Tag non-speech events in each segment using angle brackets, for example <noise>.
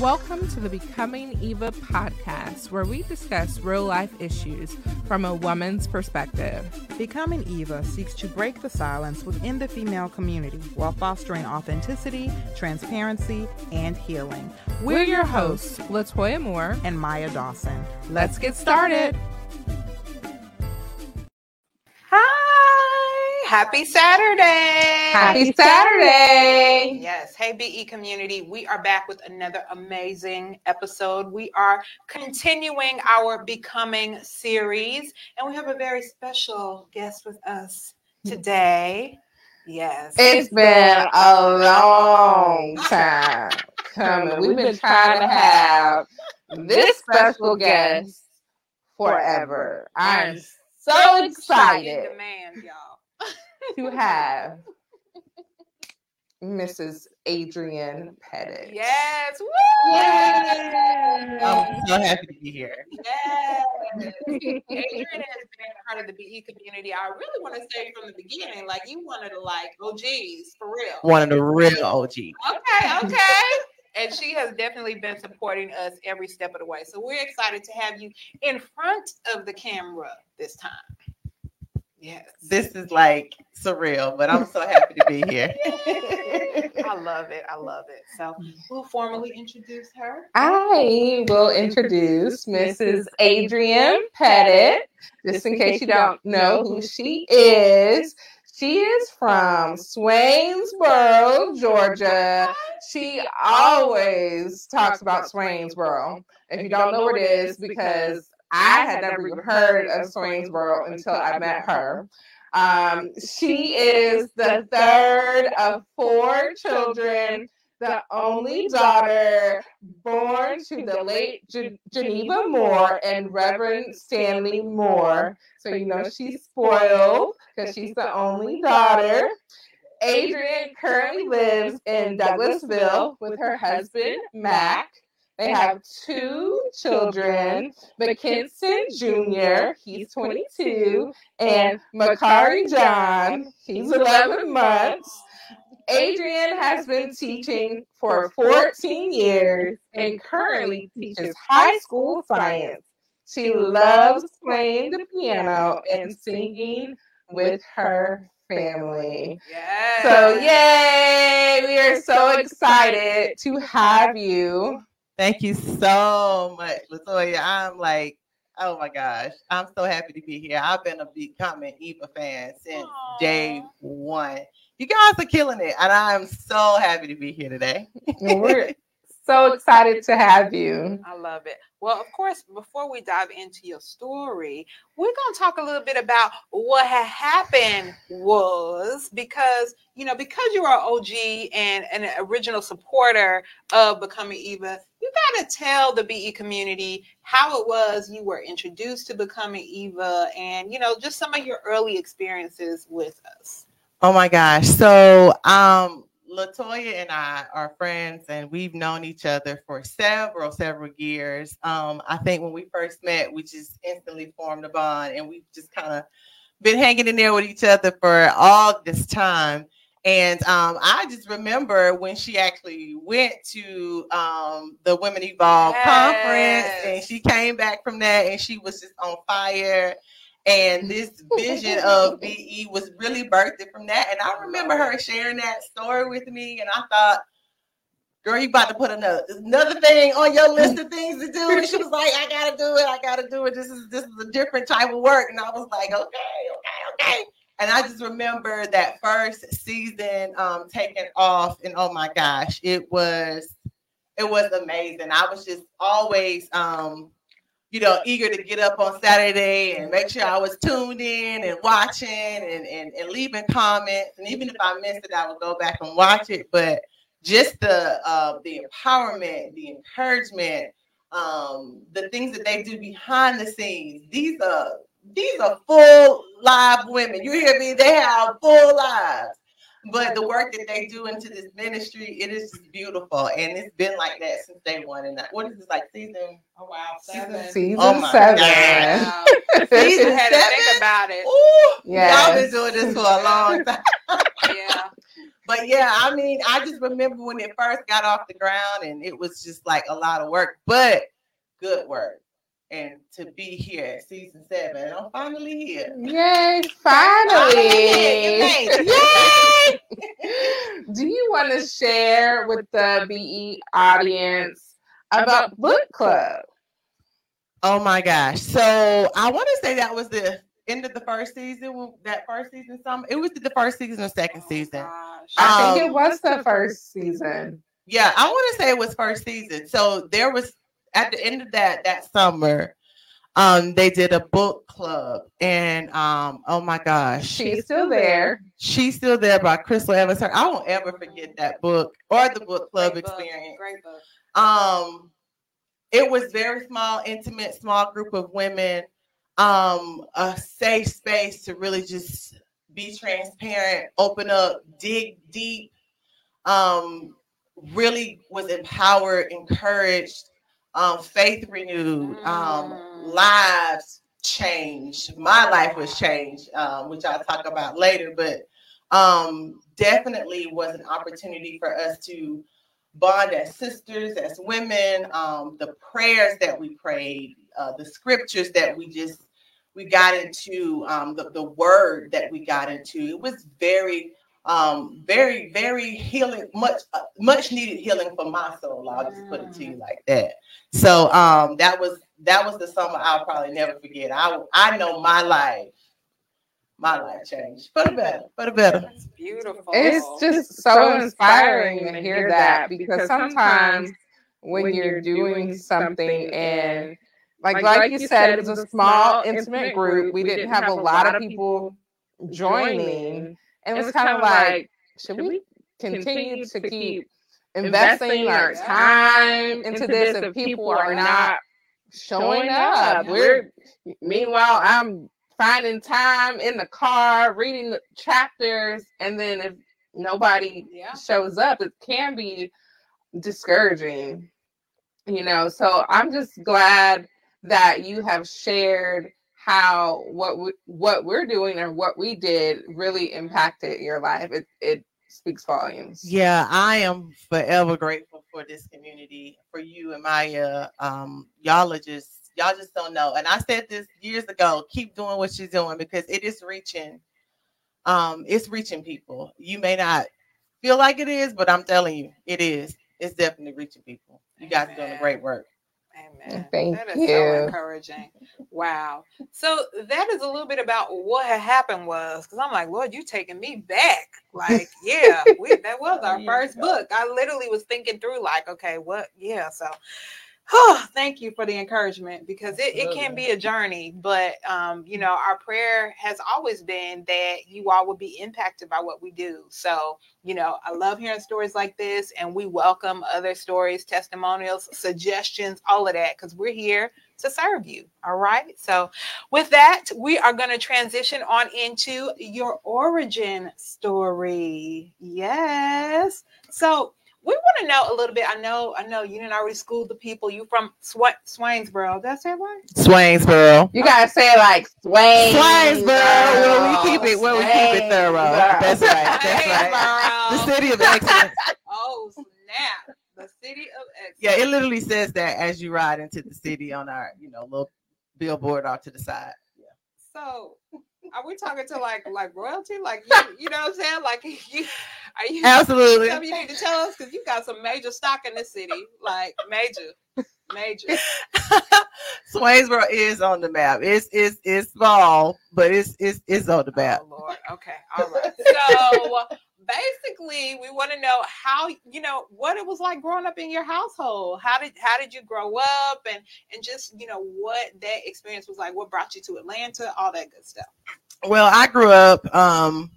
Welcome to the Becoming Eva podcast, where we discuss real life issues from a woman's perspective. Becoming Eva seeks to break the silence within the female community while fostering authenticity, transparency, and healing. We're your hosts, Latoya Moore and Maya Dawson. Let's get started. Happy Saturday. Happy Saturday. Yes. Hey, BE community. We are back with another amazing episode. We are continuing our Becoming series, and we have a very special guest with us today. Yes. It's been a long time <laughs> coming. We've been trying to have this special guest forever. I'm so excited. Demand, y'all <laughs> to <laughs> have Mrs. Adrienne Petit. Yes. Woo! Yay! I'm so happy to be here. Yes. <laughs> Adrienne has been part of the BE community. I really want to say from the beginning, like you wanted to like OGs for real. One of the real OG. Okay, okay. and she has definitely been supporting us every step of the way. So we're excited to have you in front of the camera this time. Yes. This is like surreal, but I'm so happy to be <laughs> here. I love it. I love it. So mm-hmm. we'll formally introduce her. I will introduce Mrs. Adrienne Petit, just in case you don't know who she is. She is from Swainsboro, Georgia. She always talks about Swainsboro. If you don't know where it is, because I had never even heard of Swainsboro until I met her. Um, she is the third of four children, the only daughter born to the late G- Geneva Moore and Reverend Stanley Moore. So you know she's spoiled because she's the only daughter. Adrienne currently lives in Douglasville with her husband, Mac. They have two children, McKinson Jr., he's 22, and Makari John, he's 11 months. Adrienne has been teaching for 14 years and currently teaches high school science. She loves playing the piano and singing with her family. Yes. So, yay! We are so excited to have you. Thank you so much, Latoya. I'm like, oh my gosh, I'm so happy to be here. I've been a becoming Eva fan since Aww. day one. You guys are killing it, and I'm so happy to be here today. We're so excited to have you. I love it. Well, of course, before we dive into your story, we're going to talk a little bit about what had happened was because, you know, because you are OG and an original supporter of Becoming Eva, you got to tell the BE community how it was you were introduced to Becoming Eva and, you know, just some of your early experiences with us. Oh my gosh. So, um, Latoya and I are friends, and we've known each other for several, several years. Um, I think when we first met, we just instantly formed a bond, and we've just kind of been hanging in there with each other for all this time. And um, I just remember when she actually went to um, the Woman Evolve yes. conference, and she came back from that, and she was just on fire and this vision of <laughs> BE was really birthed from that. And I remember her sharing that story with me, and I thought, girl, you about to put another another thing on your list of things to do. And she was like, I gotta do it, I gotta do it. This is this is a different type of work. And I was like, okay, okay, okay. And I just remember that first season um taking off, and oh my gosh, it was it was amazing. I was just always um you know, eager to get up on Saturday and make sure I was tuned in and watching and, and, and leaving comments. And even if I missed it, I would go back and watch it. But just the uh, the empowerment, the encouragement, um, the things that they do behind the scenes. These are these are full live women. You hear me? They have full lives but the work that they do into this ministry, it is beautiful, and it's been like that since day one. And what is this like season? Oh wow, seven. Season oh seven. Wow. season had seven. To think about it. Ooh, yes. y'all been doing this for a long <laughs> time. yeah. But but yeah, I mean, I just remember when it first got off the ground and it was just like a lot of work, but good work. And to be here at season seven, I'm finally here. Yay, <laughs> finally. Yay. <laughs> Do you want to share with the BE audience about book club? Oh my gosh. So I want to say that was the end of the first season. That first season, some it was the first season or second season. Gosh. I think Um, it was the first season. Yeah, I want to say it was first season. So there was at the end of that that summer, um, they did a book club, and um, oh my gosh, She's still there. she's still there by Chrystal Evans. I won't ever forget that book or the book club Great book. experience. Great book. Um, it was very small, intimate, small group of women. Um, a safe space to really just be transparent, open up, dig deep. Um, really was empowered, encouraged, um, faith renewed, um, Mm. lives changed. My life was changed, um, which I'll talk about later, but um, definitely was an opportunity for us to bond as sisters, as women. Um, the prayers that we prayed, uh, the scriptures that we just we got into, um, the the word that we got into. It was very, um, very, very healing. Much, uh, much needed healing for my soul. I'll just put it to you like that. So um, that was that was the summer I'll probably never forget. I I know my life. My life changed for the better, for the better. That's beautiful. It's just so inspiring to hear that because sometimes when you're doing something and like like you said, it was a small intimate group. We didn't have a lot of people joining, and it was kind of like, should we continue to keep investing our time into this if people are not showing up? We're meanwhile, I'm finding time in the car reading the chapters, and then if nobody Yeah. shows up, it can be discouraging, you know. So I'm just glad that you have shared how what we, what we're doing and what we did really impacted your life. It it speaks volumes. Yeah, I am forever grateful for this community, for you and Maya. Um, y'all are just y'all just don't know. And I said this years ago. Keep doing what you're doing because it is reaching. Um, it's reaching people. You may not feel like it is, but I'm telling you, it is. It's definitely reaching people. You guys are doing a great work. Amen. Thank That is you. so encouraging. Wow. So that is a little bit about what had happened was because I'm like, Lord, you taking me back. Like, yeah, we, that was <laughs> our first book. I literally was thinking through, like, okay, what? Yeah. So, oh, thank you for the encouragement because it, it can be a journey. But, um, you know, our prayer has always been that you all would be impacted by what we do. So, you know, I love hearing stories like this, and we welcome other stories, testimonials, suggestions, all of that, because we're here to serve you. All right. So, with that, we are going to transition on into your origin story. Yes. So, we want to know a little bit. I know, I know you didn't already school the people. You from Swa- Swainsboro. That's that right? Swainsboro. You gotta say it like Swain. Swainsboro, where we keep it, where we keep it thorough. Swainsboro. That's right. That's right. The city of excellence. Oh snap! The city of excellence. Yeah, it literally says that as you ride into the city on our, you know, little billboard off to the side. Yeah. So, are we talking to like like royalty? Like you, you know what I'm saying? Like <laughs> you, are you? Absolutely. Something you need to tell us because you got some major stock in this city, like major, major. <laughs> Swainsboro is on the map. It's it's it's small, but it's it's it's on the map. Oh Lord. Okay. All right. So basically, we want to know how you know what it was like growing up in your household. How did how did you grow up, and and just you know what that experience was like. What brought you to Atlanta? All that good stuff. Well, I grew up, um,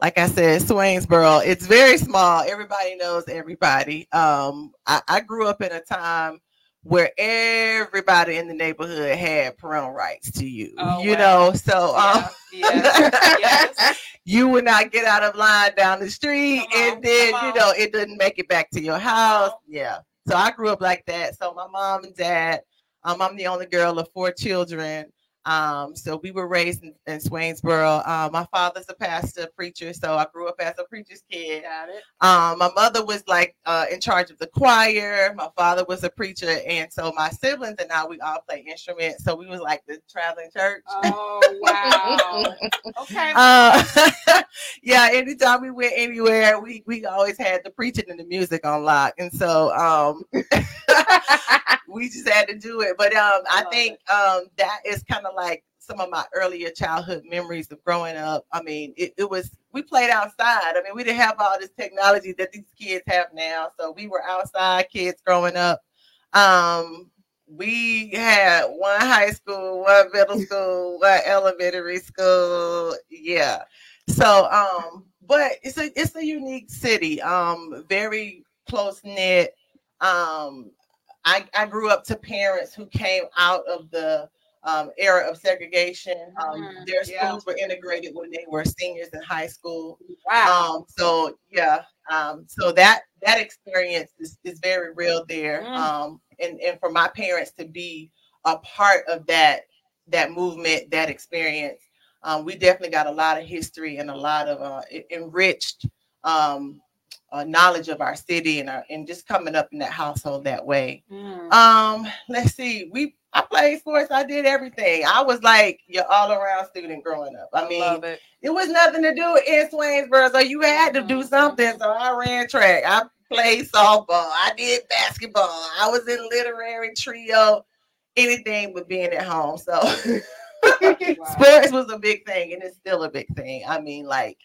like I said, Swainsboro. It's very small. Everybody knows everybody. Um, I, I grew up in a time where everybody in the neighborhood had parental rights to you. Oh, you wow. know, so um, Yeah. Yes. <laughs> yes. you would not get out of line down the street, on, and then you know it didn't make it back to your house. Yeah. So I grew up like that. So my mom and dad. Um, I'm the only girl of four children. Um, so we were raised in, in Swainsboro. Uh, my father's a pastor, preacher, so I grew up as a preacher's kid. Got it. Um, my mother was like uh, in charge of the choir. My father was a preacher, and so my siblings and I we all play instruments. So we was like the traveling church. Oh wow. <laughs> okay. Uh, <laughs> yeah, anytime we went anywhere, we we always had the preaching and the music on lock, and so um, <laughs> we just had to do it. But um, I love think um, that is kind of like some of my earlier childhood memories of growing up. I mean, it, it was we played outside. I mean, we didn't have all this technology that these kids have now, so we were outside kids growing up. Um, we had one high school, one middle <laughs> school, one elementary school. Yeah. So um, but it's a it's a unique city. Um, very close knit. Um, I, I grew up to parents who came out of the um, era of segregation. Um, Mhm, their yeah. schools were integrated when they were seniors in high school. Wow. Um, so yeah, um, so that that experience is, is very real there. Mm. Um, and and for my parents to be a part of that that movement, that experience, um, we definitely got a lot of history and a lot of uh, enriched um, uh, knowledge of our city and our, and just coming up in that household that way. Mm. Um, let's see, we I played sports, I did everything. I was like your all around student growing up. I mean, it. it was nothing to do in Swainsboro, so you had to do Mhm. something. So I ran track. I played softball. I did basketball. I was in literary trio. Anything but being at home. So <laughs> <laughs> sports was a big thing, and it's still a big thing. I mean, like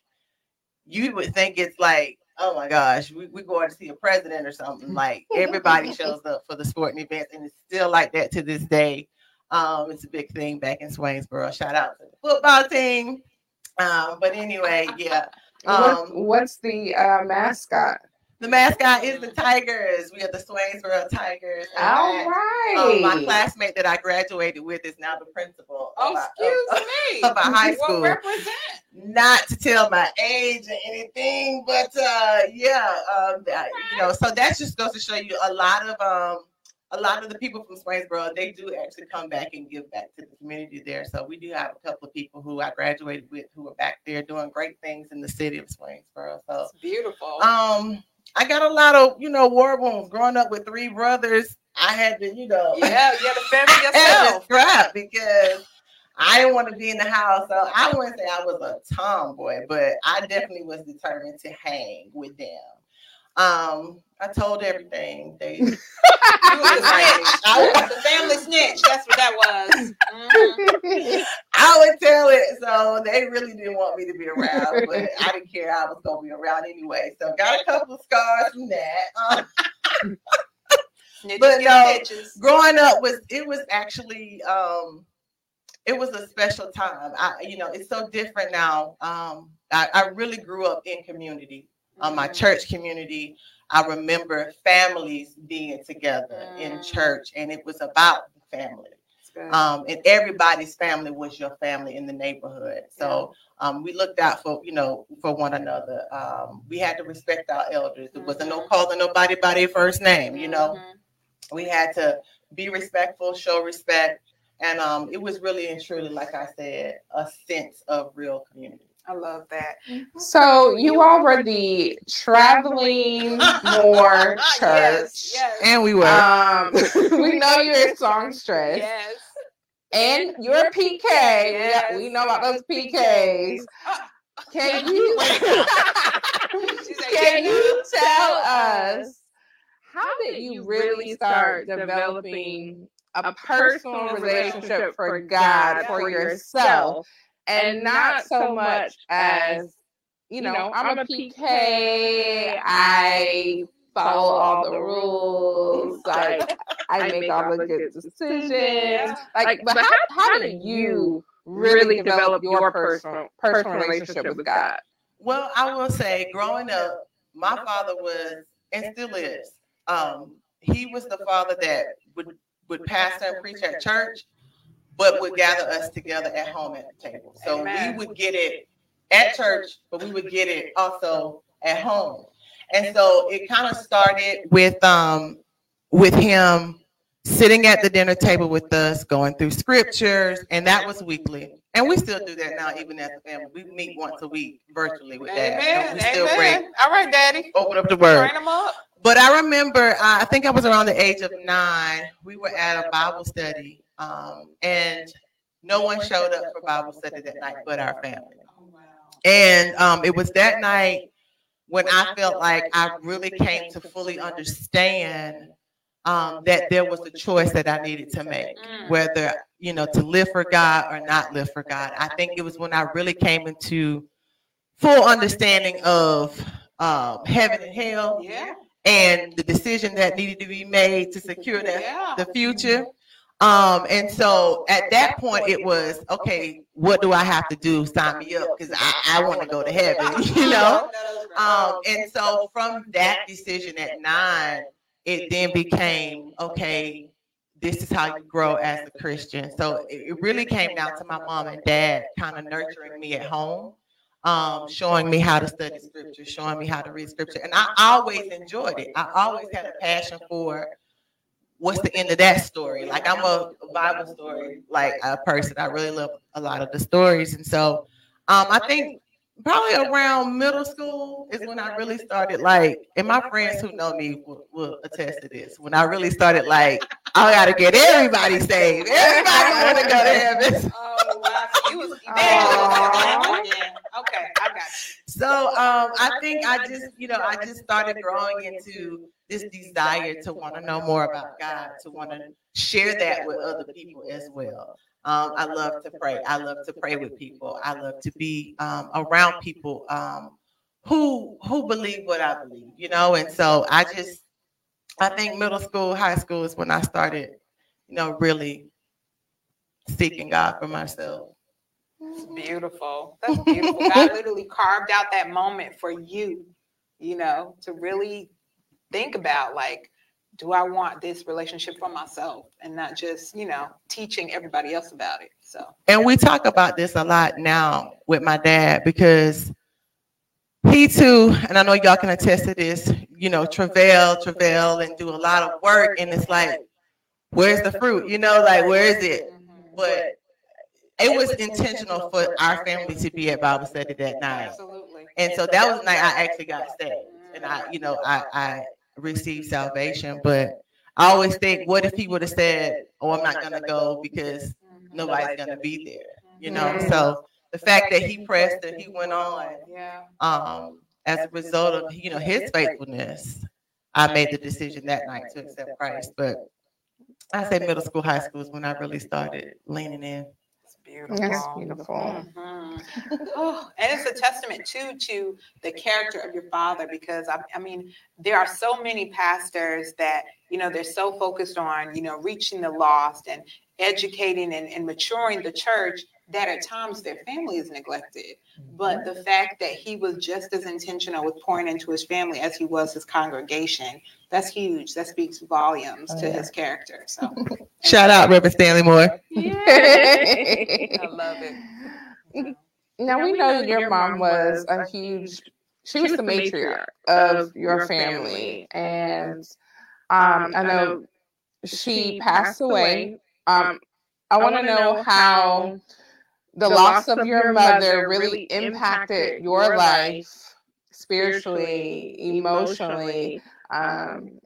you would think it's like, oh my gosh, we we going to see a president or something. <laughs> Like everybody shows up for the sporting events, and it's still like that to this day. Um, it's a big thing back in Swainsboro. Shout out to the football team. Um, but anyway, yeah. What- Um, what's the uh, mascot? The mascot is the Tigers. We are the Swainsboro Tigers. and All right. um, my classmate that I graduated with is now the principal. Oh, excuse <laughs> of- me. of our high school. Represent? Not to tell my age or anything, but uh, yeah, um, you know. So that just goes to show you a lot of um, a lot of the people from Swainsboro. They do actually come back and give back to the community there. So we do have a couple of people who I graduated with who are back there doing great things in the city of Swainsboro. So It's beautiful. um, I got a lot of you know war wounds growing up with three brothers. I had to, you know, yeah, you got to family I <laughs> had to yourself. scrap because I didn't want to be in the house. So I wouldn't say I was a tomboy, but I definitely was determined to hang with them. Um, I told everything. They <laughs> was a I- snitch. I- the family snitch. That's what that was. Mhm. <laughs> I would tell it. So they really didn't want me to be around, but I didn't care. I was gonna be around anyway. So got a couple of scars from that. <laughs> Um, But no, stitches. growing up was it was actually um it was a special time i you know it's so different now um i, I really grew up in community um, my church community i remember families being together in Mm. church and it was about the family um and everybody's family was your family in the neighborhood so um, we looked out for you know for one another um, we had to respect our elders there wasn't no Mhm. calling nobody by their first name you know Mhm. we had to be respectful, show respect, and um, it was really and truly, like I said, a sense of real community. I love that. So you all were the traveling more <laughs> church. Yes. Yes. And we were. Um, <laughs> we know you're a songstress yes. and you're a PK. Yes. We know about those PKs. <laughs> Can you can you tell us how did you really start developing a personal relationship for God for yourself and not so much as you know I'm a PK I follow all the rules like <laughs> I make all the good decisions. like but how, how did you really develop your personal personal relationship with God? Well, I will say, growing up, my father was and still is. Um, he was the father that would would pastor and preach at church, but would gather us together at home at the table. So Amen. we would get it at church, but we would get it also at home. And so it kind of started with um with him sitting at the dinner table with us, going through scriptures, and that was weekly. And we still do that now, even as a family. We meet once a week virtually with dad. Amen. We still Amen. bring All right, Daddy. open up the word. Train them up. But I remember, I think I was around the age of nine. We were at a Bible study, um, and no one showed up for Bible study that night but our family. And um, it was that night when I felt like I really came to fully understand um, that there was a choice that I needed to make, Mm. whether you know to live for God or not live for God. I think it was when I really came into full understanding of um, heaven and hell Yeah. and the decision that needed to be made to secure that Yeah. the future. Um, and so at that point, it was okay. What do I have to do? Sign me up because I, I want to go to heaven, <laughs> you know. Um, and so from that decision at nine, it then became okay. This is how you grow as a Christian. So it, it really came down to my mom and dad kind of nurturing me at home, um, showing me how to study scripture, showing me how to read scripture, and I always enjoyed it. I always had a passion for what's the end of that story. Like I'm a Bible story like a person. I really love a lot of the stories, and so um, I think probably around middle school is when I really started like, and my friends who know me will, will attest to this. When I really started like, I got to get everybody saved. Everybody want to go to heaven. <laughs> Oh. You was <laughs> Aw. yeah. Okay, I got you. So um, I think I just, you know, I just started growing into this desire to want to know more about God, to want to share that with other people as well. Um, I love to pray. I love to pray with people. I love to be um, around people um, who who believe what I believe, you know. And so I just, I think middle school, high school is when I started, you know, really seeking God for myself. It's beautiful. <laughs> That's beautiful. God literally carved out that moment for you, you know, to really think about like, do I want this relationship for myself and not just, you know, teaching everybody else about it. So And we talk about this a lot now with my dad because he too, and I know y'all can attest to this, you know, travail, travail, and do a lot of work. And it's like, where's the fruit? You know, like, where is it? Mm-hmm. But it was intentional for our family to be at Bible study that night. absolutely. And so that was the night I actually got saved. And I, you know, I, I received salvation. But I always think, what if he would have said, oh, I'm not going to go because nobody's going to be there? You know, Mhm. so the fact that he pressed and he went on Yeah. um, as a result of, you know, his faithfulness, I made the decision that night to accept Christ. But I say middle school, high school is when I really started leaning in. It's beautiful. That's beautiful. Mhm. <laughs> Oh, and it's a testament too to the character of your father because I, I mean there are so many pastors that you know they're so focused on you know reaching the lost and educating and, and maturing the church that at times their family is neglected. But the mm-hmm. fact that he was just as intentional with pouring into his family as he was his congregation that's huge. That speaks volumes to oh, his character so. <laughs> Shout out, Reverend Stanley Moore. <laughs> i love it. <laughs> Now we know your mom was a huge. She was the matriarch of your family, and um, I know she passed away. Um, I want to know how the loss of your mother really impacted your life spiritually, emotionally. Um,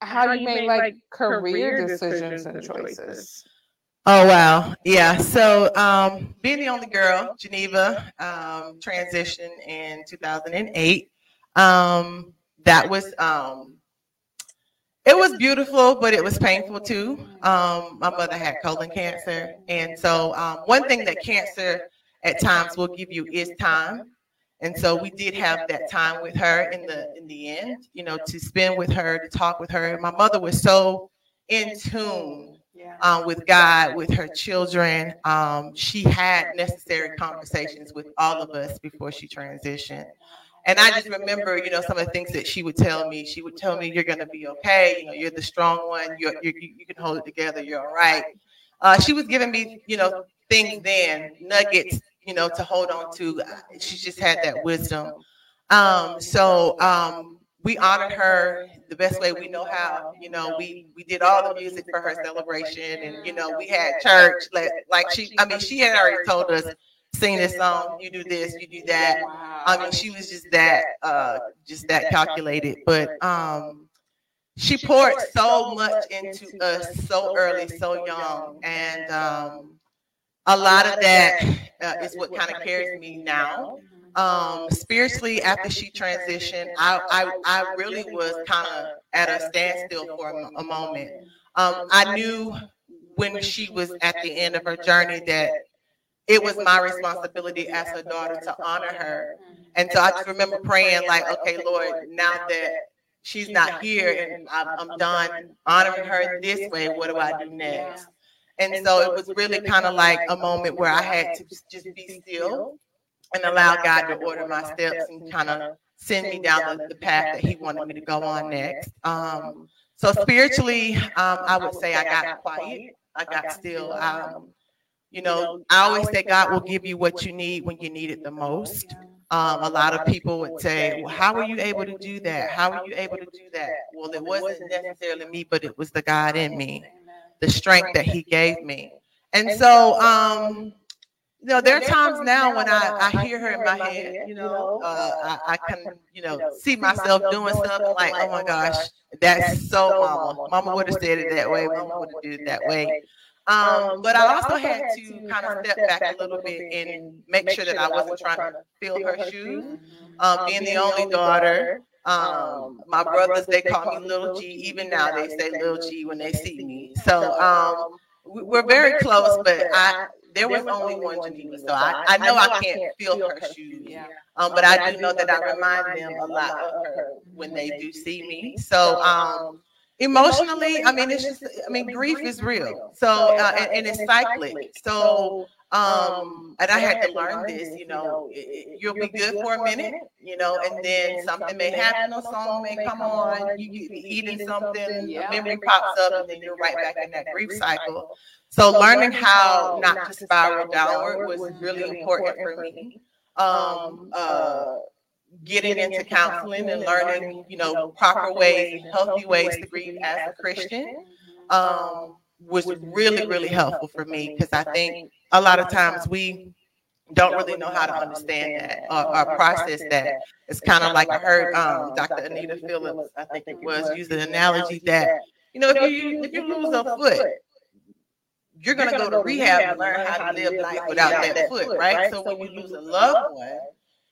how you made like career decisions and choices. Oh wow, yeah. So um, being the only girl, Geneva um, transitioned in 2008. Um, that was um, it was beautiful, but it was painful too. Um, my mother had colon cancer, and so um, one thing that cancer at times will give you is time. And so we did have that time with her in the in the end, you know, to spend with her, to talk with her. My mother was so in tune um, with God, with her children. Um, she had necessary conversations with all of us before she transitioned. And I just remember, you know, some of the things that she would tell me. She would tell me, "You're going to be okay. You know, you're the strong one. You're, you're, you you can hold it together. You're all right." Uh, she was giving me, you know, things then, nuggets, you know, to hold on to. She just had that wisdom. Um, so um, we honored her the best way we know how. You know, we we did all the music for her celebration, and you know, we had church. Like like she, I mean, she had already told us sing this song, you do this, you do that. I mean, she was just that uh just that calculated. But um she poured so much into us so early, so young. And um a lot of that <laughs> uh, is what kind of carries me now. Um, spiritually, after she transitioned, I, I, I really was kind of at a standstill for a, a moment. Um, I knew when she was at the end of her journey that it was my responsibility as her daughter to honor her. And so I just remember praying, like, okay, Lord, now that she's not here and I'm, I'm done honoring her this way, what do I do next? And so it was really kind of like a moment where I had to just be still and allow God to order my steps and kind of send me down the, the, path that He wanted me to go on next. Um, so spiritually, um, I would say I got quiet, I got still. Um, you know, I always say God will give you what you need when you need it the most. Um, a lot of people would say, Well, how were you able to do that? How were you able to do that? Well, it wasn't necessarily me, but it was the God in me, the strength that He gave me. And so, um, you know, there are times now when I, I hear her in my head, you know, uh, I, I can, you know, see myself doing something like, oh my gosh, that's so mama. Mama would have said it that way. Mama would have did it that way. Um, um, but, I also had to kind of step back a little bit and make sure that I wasn't trying to fill her shoes. Um, um, being the only daughter, um, um my brothers they call me Little G. Even now they say Little G when they see me. So um, we're very close, but I there was only one Geneva, so I, I know I can't fill her shoes. Um, but I do know that I remind them a lot of her when they do see me. So um, emotionally i mean it's just i mean grief is real. so uh, and, and, it's cyclic. so um and i had to learn this you know it, you'll be good for a minute you know and then something may happen a song may come on. you, you be eating something a memory pops up and then you're right back in that grief cycle. so learning how not to spiral downward was really important for me. um uh getting into counseling and learning, you know, proper ways, healthy ways to grieve as a Christian um, was really, really helpful for me because I think a lot of times we don't really know how to understand that or, or process that. It's kind of like I heard um, Dr. Anita Phillips, I think it was, use an analogy that, you know, if you if you lose a foot, you're gonna go to rehab and learn how to live life without that foot, right? So when you lose a loved one,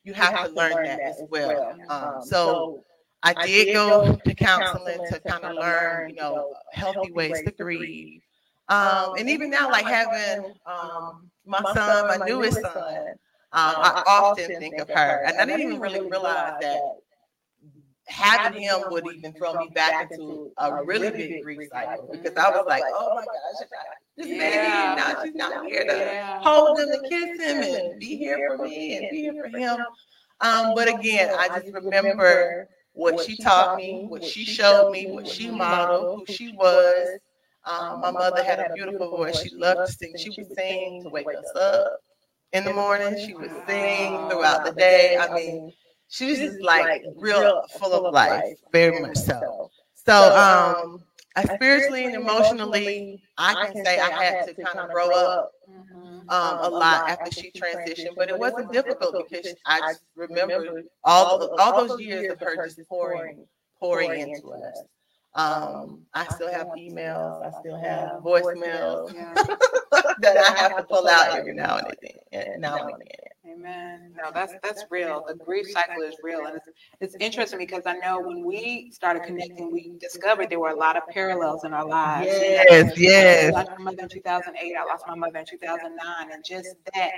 you have, you have to, learn, learn that, that, as well. well. Um, um, so I did, I did go to counseling to kind of learn, you know, healthy ways to grieve. Um, um, and even now, like having um, <laughs> my son, my newest son, I often think of her, and I didn't even really realize that having him would even throw me back into a really big grief cycle because I was like, oh my gosh, this baby, now she's not here to hold him and kiss him and be here for me and be here for him. Um, but again, I just remember what she taught me, what she showed me, what she modeled, who she was. Um, my mother had a beautiful voice. She loved to sing. She would sing to wake us up in the morning. She would sing throughout the day. I mean, she was just like real full of life, very much so. So, um, I spiritually and emotionally, I can say I had to kind of grow up mm-hmm. um, a lot after she transitioned, but it wasn't difficult because I remember all the, all those years of her just pouring pouring into us. Um, I still have emails, I still have voicemails <laughs> that I have to pull out every now and then. And now and then. Amen. No, that's that's real. The grief cycle is real, and it's, it's interesting because I know when we started connecting, we discovered there were a lot of parallels in our lives. Yes, yes. I lost my mother in 2008. I lost my mother in 2009, and just that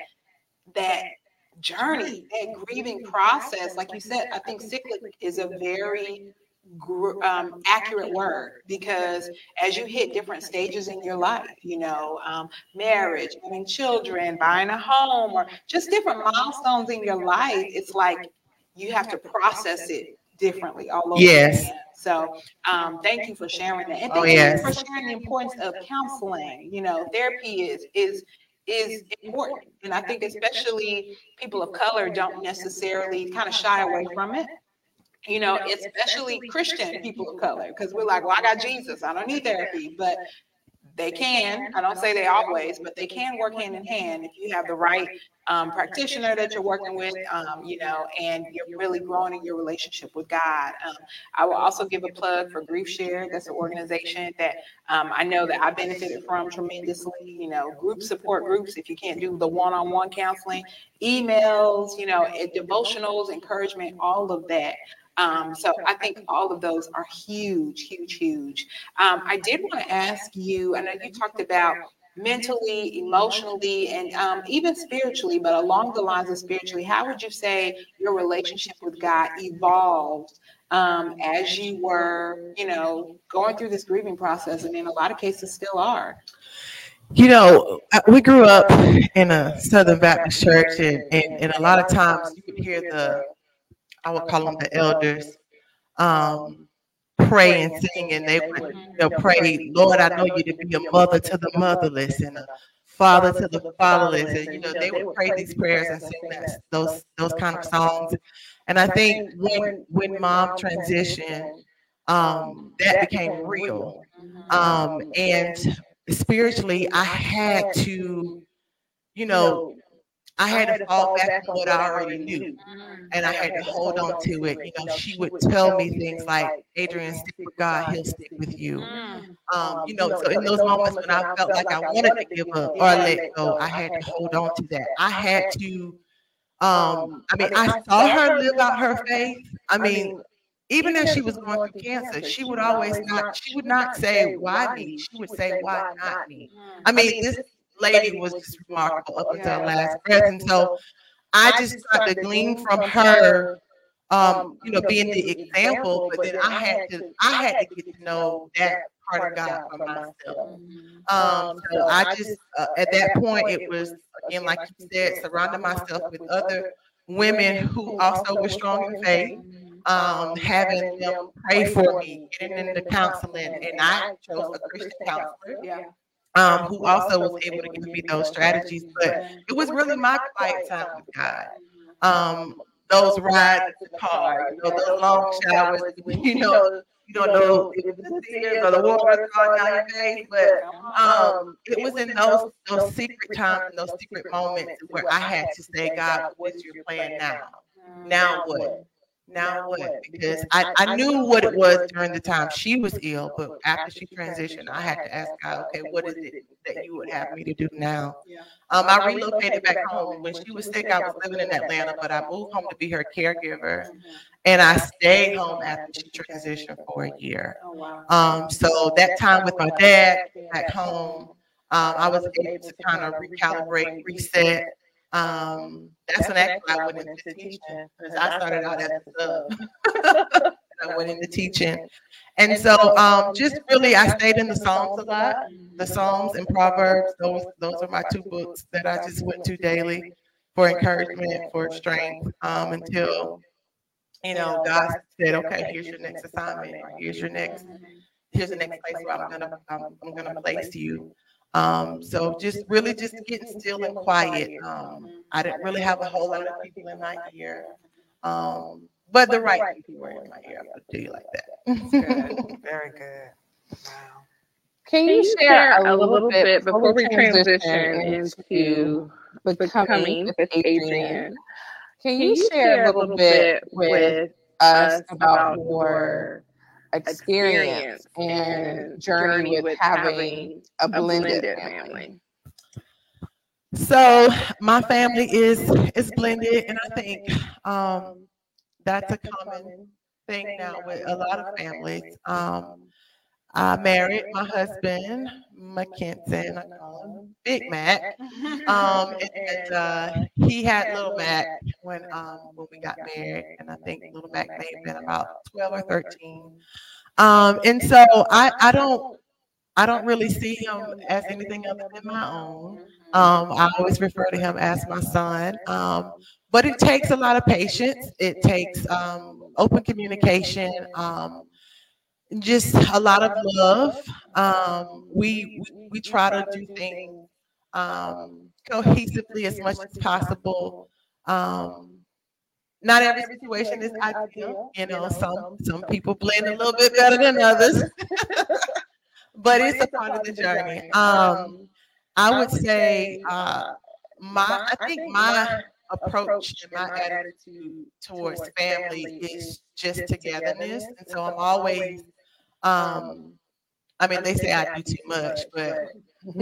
that journey, that grieving process, like you said, I think cyclic is a very um, accurate word because as you hit different stages in your life, you know, um, marriage, having children, buying a home, or just different milestones in your life, it's like you have to process it differently all over yes. again. So um, thank you for sharing that. And oh, thank oh, yes. you for sharing the importance of counseling. You know, therapy is is is important. And I think especially people of color don't necessarily kind of shy away from it you know, especially Christian people of color, because we're like, well, I got Jesus, I don't need therapy, but they can. I don't say they always, but they can work hand in hand if you have the right um, practitioner that you're working with, um, you know, and you're really growing in your relationship with God. Um, I will also give a plug for GriefShare. That's an organization that um, I know that I benefited from tremendously. You know, group support groups. If you can't do the one-on-one counseling, emails, you know, devotionals, encouragement, all of that. Um, so I think all of those are huge, huge, huge. Um, I did want to ask you, I know you talked about mentally, emotionally, and um, even spiritually, but along the lines of spiritually, how would you say your relationship with God evolved um, as you were, you know, going through this grieving process, and in a lot of cases still are? You know, we grew up in a Southern Baptist church, and, and, and a lot of times you could hear the I would call them the elders, um, pray and sing, and they would you know, pray, Lord, I know you to be a mother to the motherless and a father to the fatherless. And you know, they would pray these prayers and sing that, those those kind of songs. And I think when when mom transitioned, um, that became real. Um, and spiritually, I had to, you know, I had to fall back on what I already knew, and I had to hold on to it. You know, she would tell me things like, "Adrienne, stick with God; He'll stick with you." Mm. Um, you know, so in those moments when I felt like I wanted to give up or let go, I had to hold on to that. I had to. Um, I mean, I saw her live out her faith. I mean, even as she was going through cancer, she would always not. She would not say, "Why me?" She would say, "Why not me?" I mean, this lady was just remarkable up until last breath. And so I just started to glean from her, um, um, you know, being the example, but then I had to I had to get to know that part of God for myself. Um, um so I just uh, at that point it was again like you said, surrounding myself with other women who also were strong in faith. Um, having them pray for me, getting into counseling, and I chose a Christian counselor. Yeah um, who also was able to give me those strategies. But it was really my quiet time with God. Um, those rides in the car, you know, those long showers, <laughs> you know, you don't know if the tears or the water going down your face, but um, it was in those those secret times and those secret moments where I had to say, God, what's your plan now? Now what? Now what? Because I, I knew what it was during the time she was ill, but after she transitioned, I had to ask God, okay, what is it that you would have me to do now? Um, I relocated back home. When she was sick, I was living in Atlanta, but I moved home to be her caregiver. And I stayed home after she transitioned for a year. Um, so that time with my dad at home, um, I was able to kind of recalibrate, reset, um, that's when actually I went into teaching because I started out as a sub. <laughs> <laughs> I went into teaching. And so um, just really I stayed in the Psalms a lot. The Psalms and Proverbs, those those are my two books that I just went to daily for encouragement, for strength, um, until you know God said, okay, here's your next assignment, here's your next, here's the next place where I'm gonna I'm, I'm gonna place you. Um, so just really just getting still and quiet. Um, I didn't really have a whole lot of people in my ear. Um, but the right people were in my ear, I'll tell you like that. <laughs> good. <laughs> Very good. Wow. Can you share a little bit before we transition into becoming with Adrienne? Can you share a little bit with us about your experience and journey with having a blended family? So my family is is blended, and I think um, that's a common thing now with a lot of families. Um, I married my husband, McKenton, I call him Big Mac, <laughs> um, <laughs> and uh, he had Little Mac when um, when we got married, and I think Little Mac may have been about twelve or thirteen. Um, and so I I don't I don't really see him as anything other than my own. Um, I always refer to him as my son. Um, but it takes a lot of patience. It takes um, open communication, um, just a lot of love. Um, we, we, we try to do things um, cohesively as much as possible. not every situation is ideal. You know, some some people blend a little bit better than others, <laughs> but it's a part of the journey. Um, I would say uh, my I think my approach and my attitude towards family is just togetherness, and so I'm always. Um, I mean, they say I do too much, but <laughs>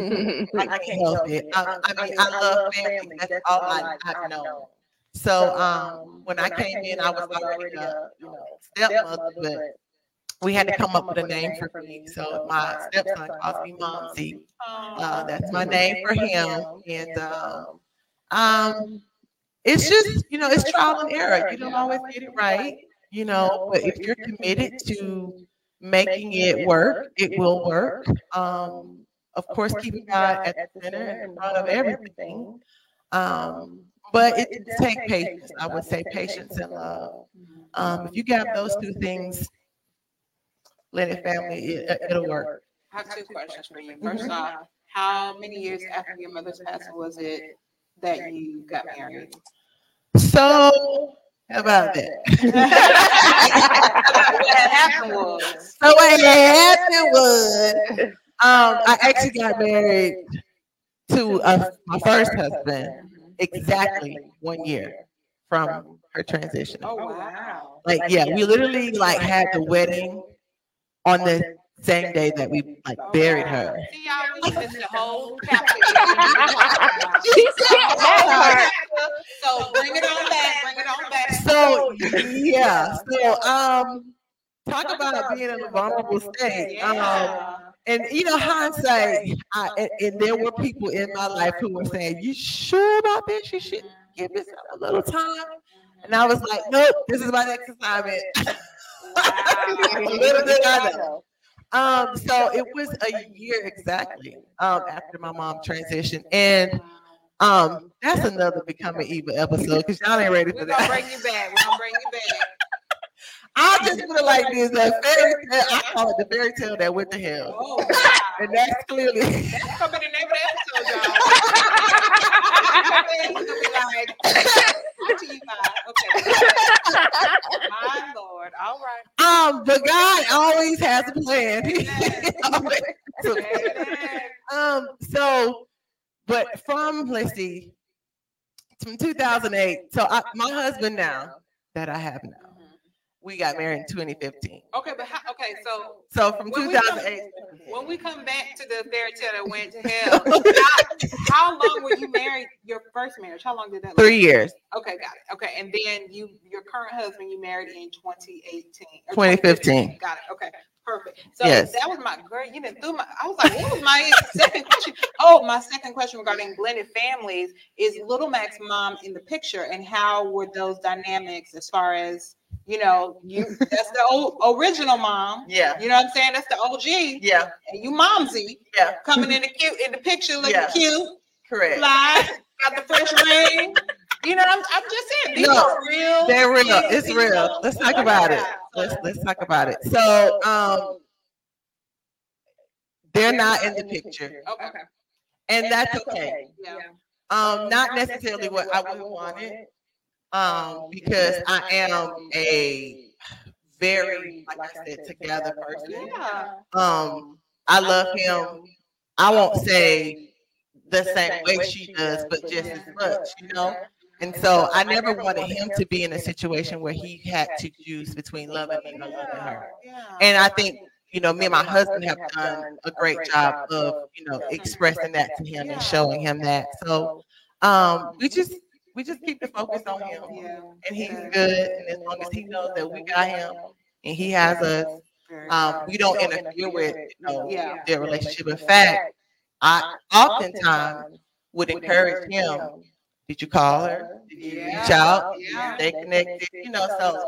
I, can't help it. I, I mean, I love family. That's all I, I've known. So um, when I came in, I was already a you know, stepmother, but we had to come up with a name for me. So my stepson calls me Momsy. Uh, that's my name for him, and um, um, it's just you know it's trial and error. You don't always get it right, you know. But if you're committed to making it work, it will work. Um, of course, keeping God at the center in front of everything. Um, but it, it takes patience. I would say patience and love. Um, if you got those two things, blended family, it, will work. I have two questions for you. 1st mm-hmm. off, how many years after your mother's passing was it that you got married? So, how about that? <laughs> <laughs> what happened was. So what happened was, um, I actually got married to uh, my first husband exactly one year from her transition. Oh wow! Like yeah, we literally like had the wedding on the same day that we like buried her. See, y'all, <laughs> we the whole <laughs> she said that <laughs> So bring it on back. Bring it on back. So yeah. So um, talk about being in a vulnerable state. Um, and you know, hindsight, I, and, and, there were people in my life who were saying, "You sure about this? You should give yourself a little time." And I was like, "Nope, this is my next assignment." little did I know. Um, so it was a year exactly um, after my mom transitioned, and um, that's another becoming evil episode because y'all ain't ready for that. We're gonna bring you back. We're gonna bring you back. <laughs> I just put it like this: a fairy tale. I call it the fairy tale that went to hell, oh, <laughs> wow. and that's clearly that's gonna be the name of the episode, y'all. <laughs> like, <laughs> okay. My Lord, all right. Um, but God always has a plan. <laughs> <laughs> um, so, but from let's see, from 2008. So I, my husband now that I have now we got married in 2015. Okay, but how, okay, so so from 2008. when we come back to the fairy tale that went to <laughs> hell, how, how, long were you married? Your first marriage? How long did that? Last? Three years. Okay, got it. Okay, and then you, your current husband, you married in 2018. 2015. Got it. Okay, perfect. So yes. that was my girl. You didn't through my. I was like, what was my second question? Oh, my second question regarding blended families is Little Mac's mom in the picture, and how were those dynamics as far as you know, you that's the old, original mom. Yeah. You know what I'm saying? That's the OG. Yeah. And you momsy. Yeah. Coming in the cute in the picture looking yeah. cute. Correct. Fly, got the fresh ring. You know, I'm, I'm just saying these no, are real. They're real. It's real. Let's talk about it. Let's let's talk about it. So um they're not in the picture. Okay. And, and that's, that's okay. okay. Yeah. Um, not necessarily what I would want it um, um because I am a very, like I said, together person. Yeah. Um, I love him. I won't say the same way she does, but just as much, you know. And so I never wanted him to be in a situation where he had to choose between loving me and loving her. And I think you know, me and my husband have done a great job of, you know, expressing that to him and showing him that. So um, we just we just keep the focus on him. Yeah. And he's good. And as long as he knows that we got him and he has us, um, we don't interfere with you know, their relationship. In fact, I oftentimes would encourage him. Did you call her? Did you reach out? Yeah. Stay connected. You know, so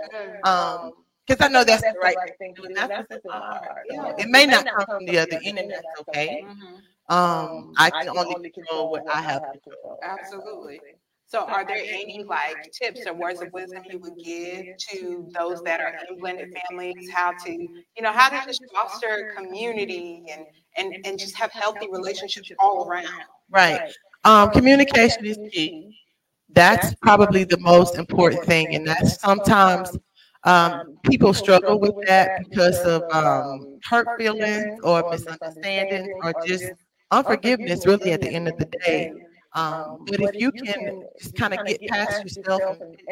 um because I know that's the right thing to do, and that's what's hard. It may not come from the other end, and that's okay. Mm-hmm. Um, I can only control what I have to control. Absolutely. So, are there any like tips or words of wisdom you would give to those that are in blended families? How to, you know, how to just foster community and and and just have healthy relationships all around? Right. Um, communication is key. that's probably the most important thing. And that's sometimes um, people struggle with that because of um, hurt feelings or misunderstandings or just unforgiveness, really, at the end of the day. Um, but if you can just kind of get past yourself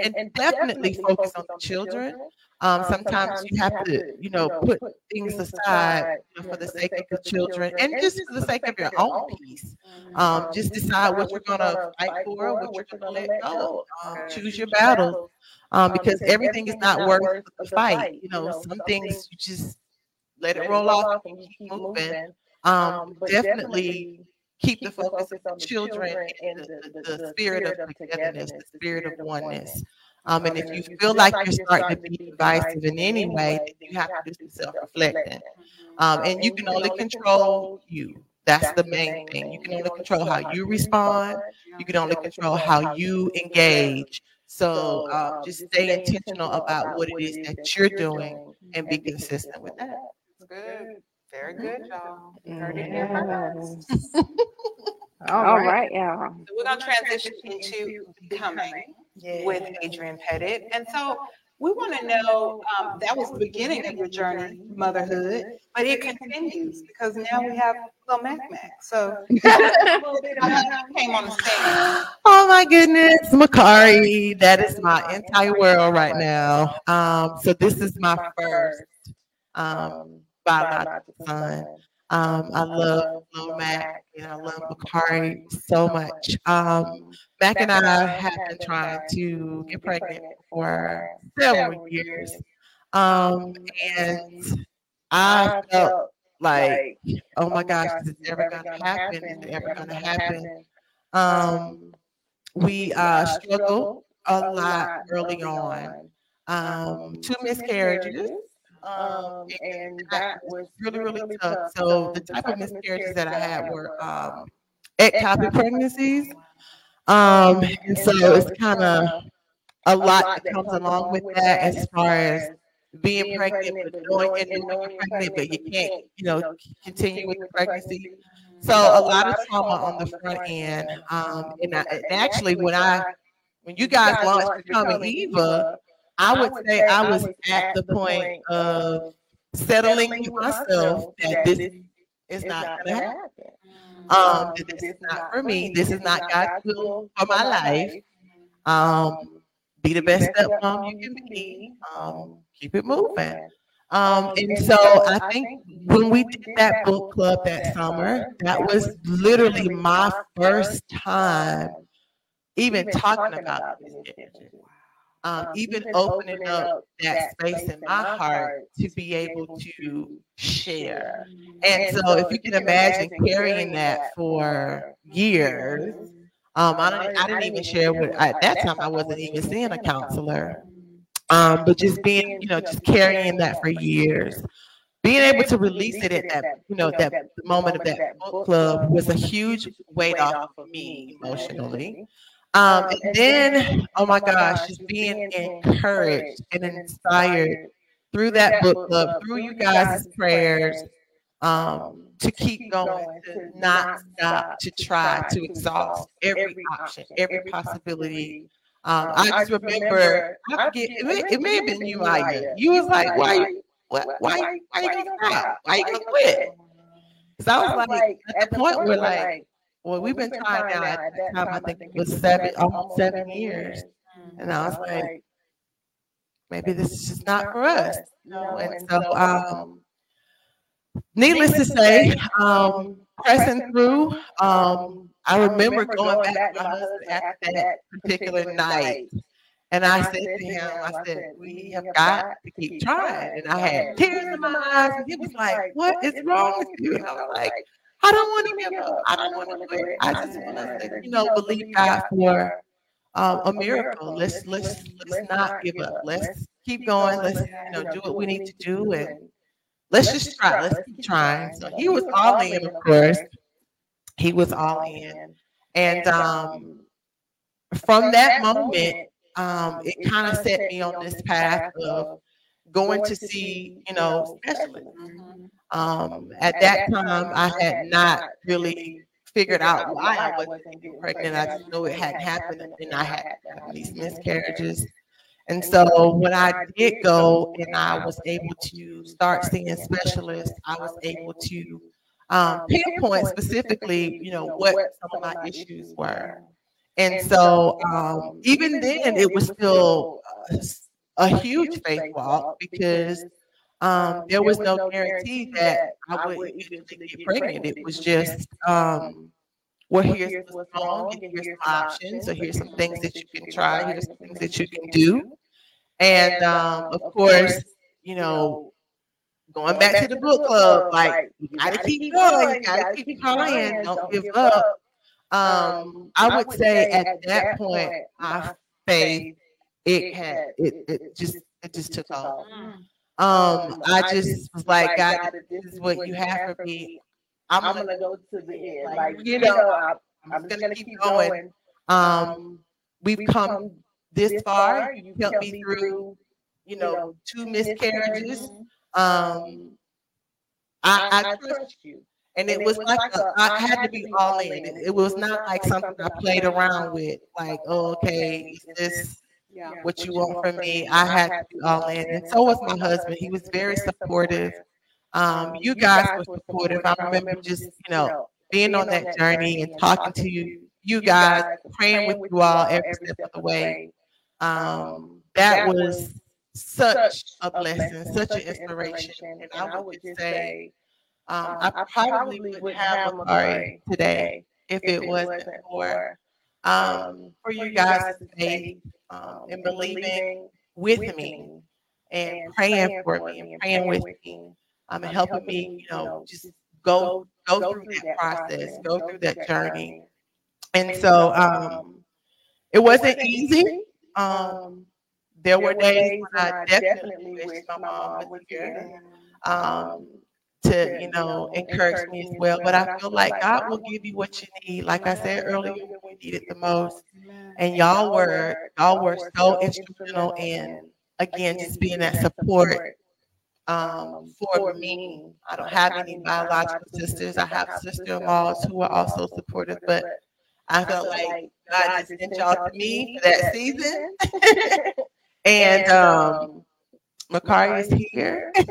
and, and definitely focus on the children, um, sometimes you have to, you know, put things aside for the sake of the children and just for the sake of your own peace. Um, just decide what you're going to fight for, what you're going to let go. Um, choose your battles um, because everything is not worth the fight. You know, some things you just let it roll off and keep moving. Um, definitely keep the focus on children and the, the, the spirit of togetherness, the spirit of oneness. Um, and if you feel like you're starting to be divisive in any way, then you have to do some self-reflecting. Um, and you can only control you. That's the main thing. You can only control how you respond. You can only control how you engage. So uh, just stay intentional about what it is that you're doing and be consistent with that. Good. Very good, y'all. You heard it here first. <laughs> All right, y'all. So we're gonna transition into becoming with Adrienne Petit. And so we want to know, um, that was the beginning of your journey, motherhood, but it continues because now we have little Mac Mac. So a little bit about how you came on the scene. Oh my goodness, Makari, that is my entire world right now. Um, so this is my first um, biological son. Um, I love Lil Mac and I love Makari so much. Um, Mac and I have been trying to get pregnant for several years. Um, and I felt like, oh my gosh, is it ever gonna happen? Is it ever gonna happen? Um, we uh, struggled a lot early on. Um, two miscarriages. Um, and that was really, really tough. So the type of miscarriages that I had were um, ectopic pregnancies. Um, and so it's kind of a lot that comes along with that as far as being pregnant, but knowing and knowing you're pregnant, but you can't, you know, continue with the pregnancy. So a lot of trauma on the front end. Um, and, I, and actually, when I, when you guys launched Becoming Eva, I would say I was at the point of settling with myself that this is not going to happen. Um, that this is not for me. This is not God's will for my life. Um, be the best stepmom you can be. Um, keep it moving. Um, and so I think when we did that book club that summer, that was literally my first time even talking about this um, even opening up that space in my heart to be able to share. And so, if you can imagine carrying that for years, um, I, don't, I didn't even share with, at that time, I wasn't even seeing a counselor. Um, but just being, you know, just carrying that for years. Being able to release it at that, you know, that moment of that book club was a huge weight off of me emotionally. Um, and then, oh my gosh, just being encouraged and inspired through that book club, through you guys' prayers, um, to keep going, to not stop, to try, to exhaust every option, every possibility. Um, I just remember, I forget, it, may, it may have been you, Aya. You was like, why, you- why, why, why you gonna stop? Why you gonna quit? Because I was like, at the point where like, well, we've been trying now at that time, I think it was seven, almost seven years. And I was like, maybe this is just not for us. You know? And so, um, needless to say, um, pressing through, um, I remember going back to my husband after that particular night. And I said to him, I said, we have got to keep trying. And I had tears in my eyes. And he was like, what is wrong with you? And I was like, I don't want to give up. I don't want to quit. I just want to, you know, believe God for um, a miracle. Let's let's let's not give up. Let's keep going. Let's you know do what we need to do, and let's just try. Let's keep trying. So he was all in, of course. He was all in, and um, from that moment, um, it kind of set me on this path of going to see, you know, specialists. Um, at that time, I had not really figured out why I wasn't getting pregnant. I just knew it hadn't happened, and I had these miscarriages. And so when I did go and I was able to start seeing specialists, I was able to um, pinpoint specifically, you know, what some of my issues were. And so um, even then, it was still a huge faith walk because um, there was no guarantee that I would eventually get pregnant. It was just, um, well, here's what's wrong, and here's some options, or here's some things that you can try, here's some things that you can do. And um, of course, you know, going back to the book club, like you gotta keep going, you gotta keep trying, don't give up. Um, I would say at that point, my faith it had it, it just it just took off. Um, I just was like, God, this is what you have for me. I'm, I'm gonna, go to the end. Like, you know, I'm, I'm just gonna, keep going. Um, we've come this far. You helped me through, you know, two miscarriages. Um, I, I trust you. And, and it, was, was like, like a, I had to be all in. It, it was not like something I played around with, like, oh, okay, is this yeah. what you want from me? I had to be all in. And so was my husband. He was very supportive. Um, um you guys were supportive. I remember just, you know, being on that journey and talking to you, you guys, praying with you all every step of the way. Um, um that was such a blessing, such an inspiration. And I would just say, um, um, I, probably would have Makari today if, it wasn't for um, um for you guys to faith um, and believing with me and praying for me and praying with me um, and helping me, you know, just go go through that process, go through that journey. And so um, it wasn't easy. Um, there were days when I definitely wished my mom was here. Um, to, you know, encourage me as well. But I feel like God will give you what you need. Like I said earlier, when we needed the most. And y'all were y'all were so instrumental in again just being that support um, for me. I don't have any biological sisters. I have sister-in-laws who are also supportive, but I felt like God just sent y'all to me for that season. <laughs> <laughs> and um, Makari is here. <laughs>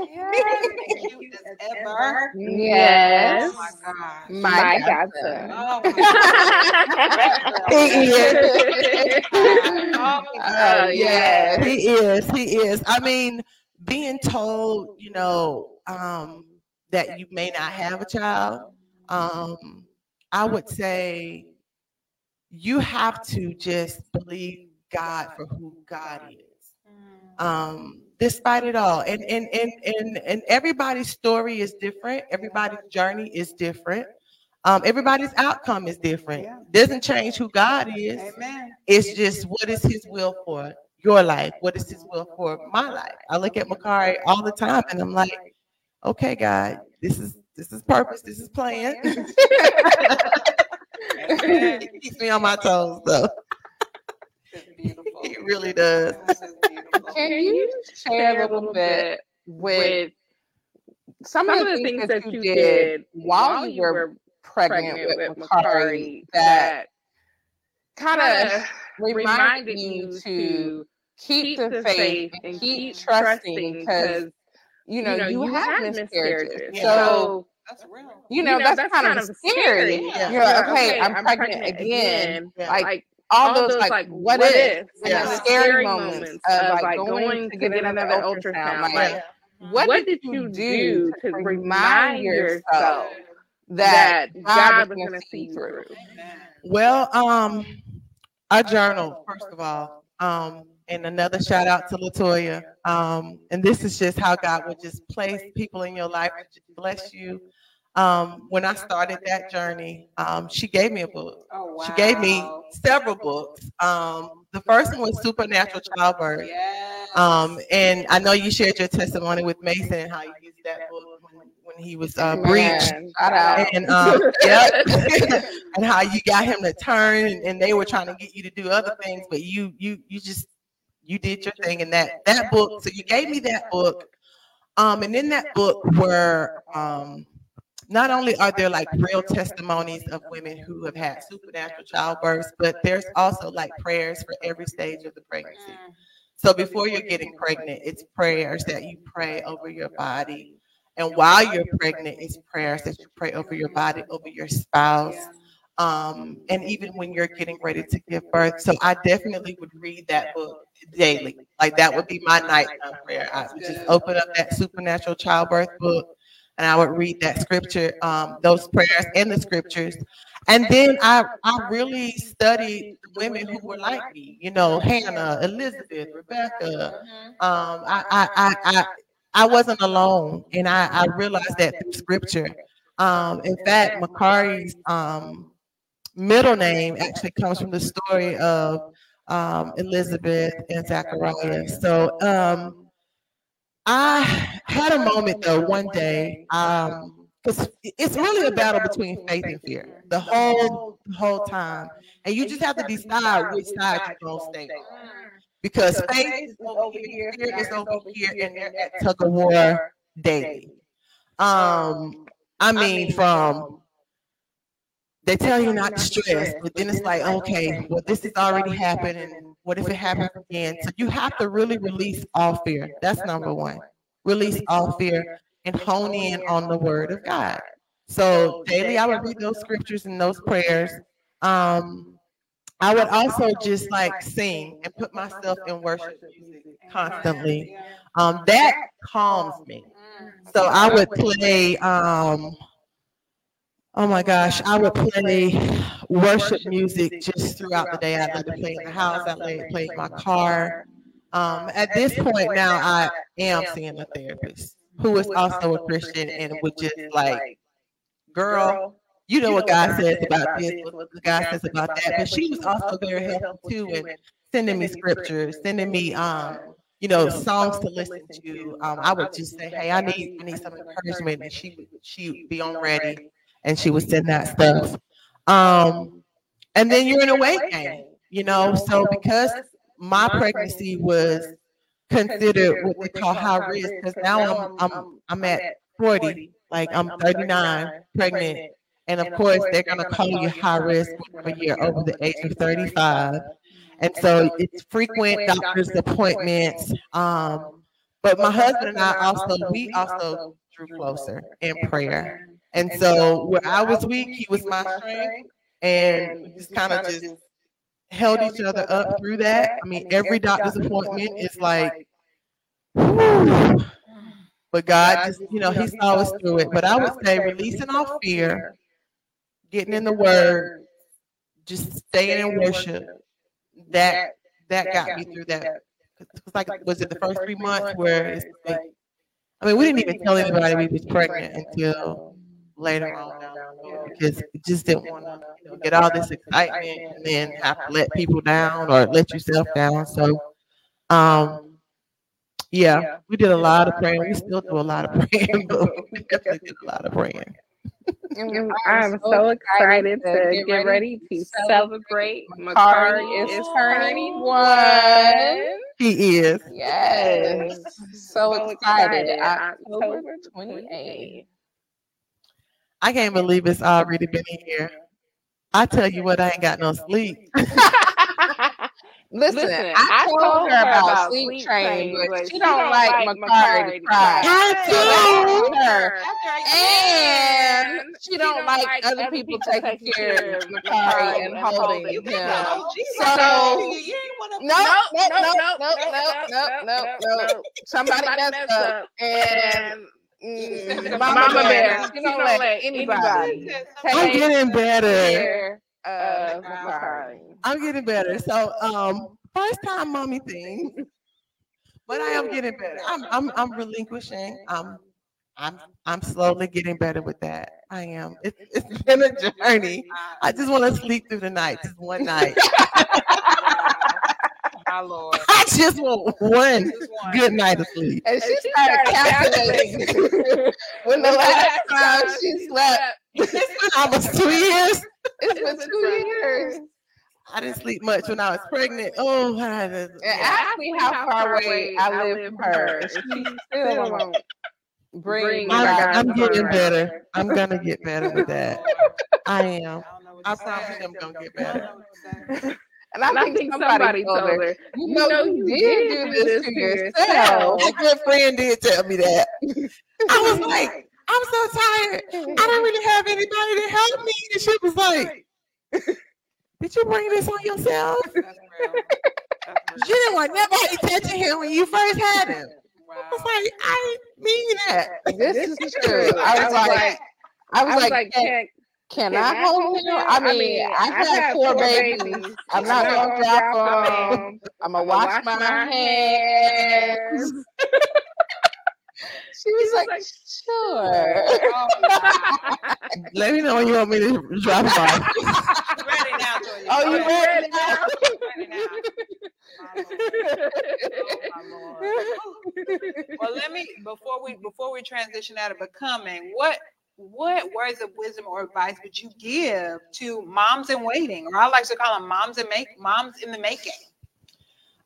Yes. Oh my, God. my godson. Oh he is. Oh, uh, yeah, he is. He is. I mean, being told, you know, um, that you may not have a child, um, I would say you have to just believe God for who God is. Um, despite it all. And and and and and everybody's story is different. Everybody's journey is different. Um, everybody's outcome is different. Doesn't change who God is. It's just what is His will for your life. What is His will for my life? I look at Makari all the time, and I'm like, okay, God, this is this is purpose. This is plan. it <laughs> keeps me on my toes, though. It really does. Can you share a little bit with some, some of the things, that, you did while you were pregnant, pregnant with Makari that kind of reminded you to keep the faith and keep trusting because you know you, you have miscarriages. So that's real. You know, you know that's, that's, kind, kind of scary. scary. Yeah. You're like, okay, I'm, I'm pregnant, pregnant again. again. Like, like all, all those, those, like, like what, what if, yeah. the scary moments of like going, to get another ultrasound. Like, like what, what, did you do to remind yourself that God was going to see through? Well, um, I journal first of all, um, and another shout out to Latoya. Um, and this is just how God would just place people in your life to bless you um, when I started that journey, um, she gave me a book. Oh, wow. She gave me several books. Um, the first one was Supernatural Childbirth. Um, and I know you shared your testimony with Mason and how you used that book when, when he was uh, breached. And, um, yep. <laughs> <laughs> and how you got him to turn and, and they were trying to get you to do other things, but you you you just you did your thing in that that book. So you gave me that book. Um, and in that book were um not only are there like real testimonies of women who have had supernatural childbirths, but there's also like prayers for every stage of the pregnancy. So before you're getting pregnant, it's prayers that you pray over your body. And while you're pregnant, it's prayers that you pray over your body, over your spouse. Um, and even when you're getting ready to give birth. So I definitely would read that book daily. Like that would be my nighttime prayer. I would just open up that supernatural childbirth book and I would read that scripture, um, those prayers and the scriptures. And then I, I really studied women who were like me, you know, Hannah, Elizabeth, Rebecca. Um, I, I, I, I, I wasn't alone, and I, I realized that through scripture. Um, in fact, Makari's um, middle name actually comes from the story of um, Elizabeth and Zachariah. So um, I had a moment though one day, um, because um, it's really a battle between faith and fear the whole the whole time, and you just have to decide which side you're gonna stay on. Because faith is over here, fear is over here, and they're at tug of war daily. Um, I mean, from they tell you not to stress, but then it's like, okay, well, this has already happened, and what if it happens again? So you have to really release all fear. That's number one. Release all fear and hone in on the word of God. So daily, I would read those scriptures and those prayers. Um, I would also just like sing and put myself in worship music constantly. Um, that calms me. So I would play. Um, Oh my gosh, I would play worship music just throughout the day. I'd like to play in the house, I'd like to play in my car. Um, at this point now, I am seeing a therapist who is also a Christian and would just like, girl, you know what God says about this, what God says about that. But she was also very helpful too in sending me scriptures, sending me um, you know, songs to listen to. Um, I would just say, hey, I need I need some encouragement, and she would she would be on ready and she was sending that stuff. Um, and then you're in a weight gain, you know. So because my pregnancy was considered what they call high risk, because now I'm I'm I'm at 40, like I'm 39, pregnant, and of course they're gonna call you high risk when you're over the age of 35. And so it's frequent doctor's appointments. Um, but my husband and I also we also drew closer in prayer. And, and so, so where I was weak, he was my strength, and we just kind of just held each other up through that. I mean, every doctor's appointment is like, whew. <sighs> but God just, you know, He saw us through it. But I would say releasing all fear, getting in the Word, just staying in worship. That that got me through that. It's like, was it the first three months where it's like, I mean, we didn't even tell anybody we was pregnant until later on because it just didn't want to you know, get all this excitement and then have to let people down or let yourself down. So, um, yeah, we did a lot of praying. We still do a lot of <laughs> praying, but <laughs> we definitely did a lot of praying. <laughs> I'm so excited to get ready to celebrate. Makari is turning one. He is. Yes. So excited. October 28th. I can't believe it's already been here. I tell you what, I ain't got no sleep. Listen, Listen, I, told, told her about, about sleep training, but, but she, don't, don't like Makari to cry. I do. Her. And she, she don't, don't like, like other people taking care of Makari and holding him. So, no, no, no, no, no, no, no, no. Somebody messed up. And Mm, Mama, Mama Bear. Bear. She don't let, let anybody. I'm getting better. Uh, I'm getting better. So, um, first time mommy thing, <laughs> but I am getting better. I'm, I'm, I'm relinquishing. I'm, I'm, I'm slowly getting better with that. I am. It's, it's been a journey. I just want to sleep through the night, just one night. <laughs> my lord. <laughs> I just want one, good night of sleep. And she, started, calculating <laughs> when the last time she slept. <laughs> It's been almost two years. It's been two years. I didn't sleep much when I was pregnant. Oh, I just, and ask me how far away I live from her. She still won't bring. I'm, I'm getting better. I'm gonna get better with that. I am. I promise I'm gonna get better. And I, and think, I think somebody, somebody told her, her, you know, you, know, you did, do this to yourself. A good friend did tell me that. I was <laughs> like, I'm so tired. I don't really have anybody to help me. And she was like, Did you bring this on yourself? you didn't want nobody touching him when you first had him. Wow. I was like, I mean that. This is true. I was like, I was like, can, can I hold him? I mean, I have four babies. I'm not gonna drop them. I'm gonna wash my hands. <laughs> She was, like, like, sure. <laughs> Oh, let me know when you want me to drop it off. <laughs> ready now, Toya. Oh, oh, you ready, now? well, let me before we before we transition out of becoming, what what words of wisdom or advice would you give to moms in waiting, or I like to call them moms in make moms in the making?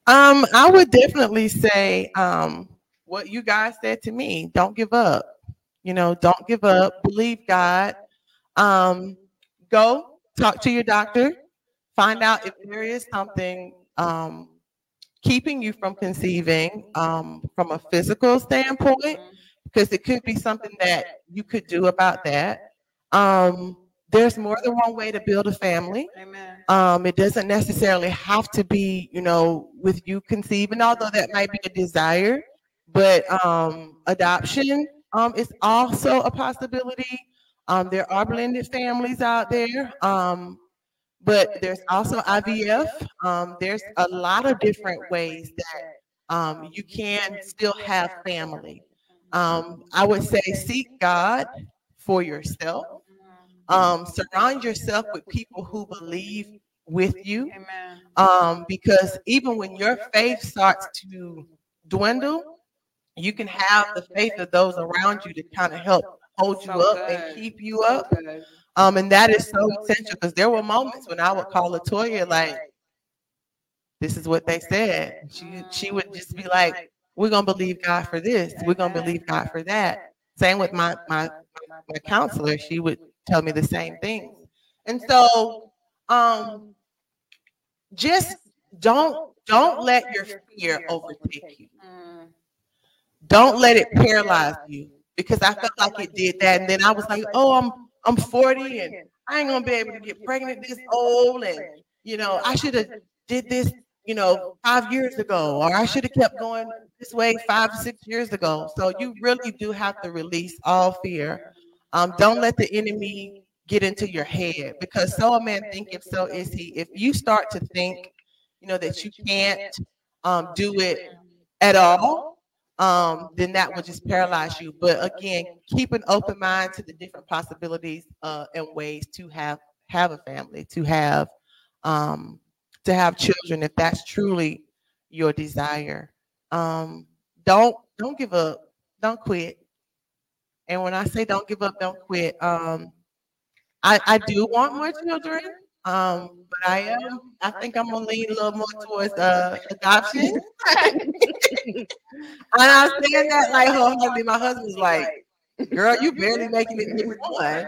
Um, I would definitely say um what you guys said to me. Don't give up. You know, don't give up. Believe God. Um, go talk to your doctor. Find out if there is something um, keeping you from conceiving um, from a physical standpoint, because it could be something that you could do about that. Um, there's more than one way to build a family. Amen. Um, it doesn't necessarily have to be, you know, with you conceiving, although that might be a desire. But um, adoption um, is also a possibility. Um, there are blended families out there, um, but there's also IVF. Um, there's a lot of different ways that um, you can still have family. Um, I would say seek God for yourself. Um, surround yourself with people who believe with you. Um, because even when your faith starts to dwindle, you can have the faith of those around you to kind of help hold you up and keep you up. Um, and that is so essential because there were moments when I would call Latoya like, "This is what they said." She she would just be like, "We're gonna believe God for this. We're gonna believe God for that." Same with my my my counselor. She would tell me the same thing. And so, um, just don't don't let your fear overtake you. Don't let it paralyze you because I felt like it did that. And then I was like, oh, I'm I'm 40 and I ain't gonna be able to get pregnant this old. And you know, I should have did this, you know, five years ago, or I should have kept going this way five, six years ago. So you really do have to release all fear. Um, don't let the enemy get into your head because so a man think if so is he. If you start to think, you know, that you can't um, do it at all, um, then that will just paralyze you. But again, keep an open mind to the different possibilities uh, and ways to have have a family, to have um, to have children, if that's truly your desire. Um, don't don't give up. Don't quit. And when I say don't give up, don't quit. Um, I, I do want more children. Um, but I am. I think I'm gonna lean a little more towards uh, adoption. <laughs> and I was saying that like wholeheartedly. My husband's like, "Girl, you barely making it get one."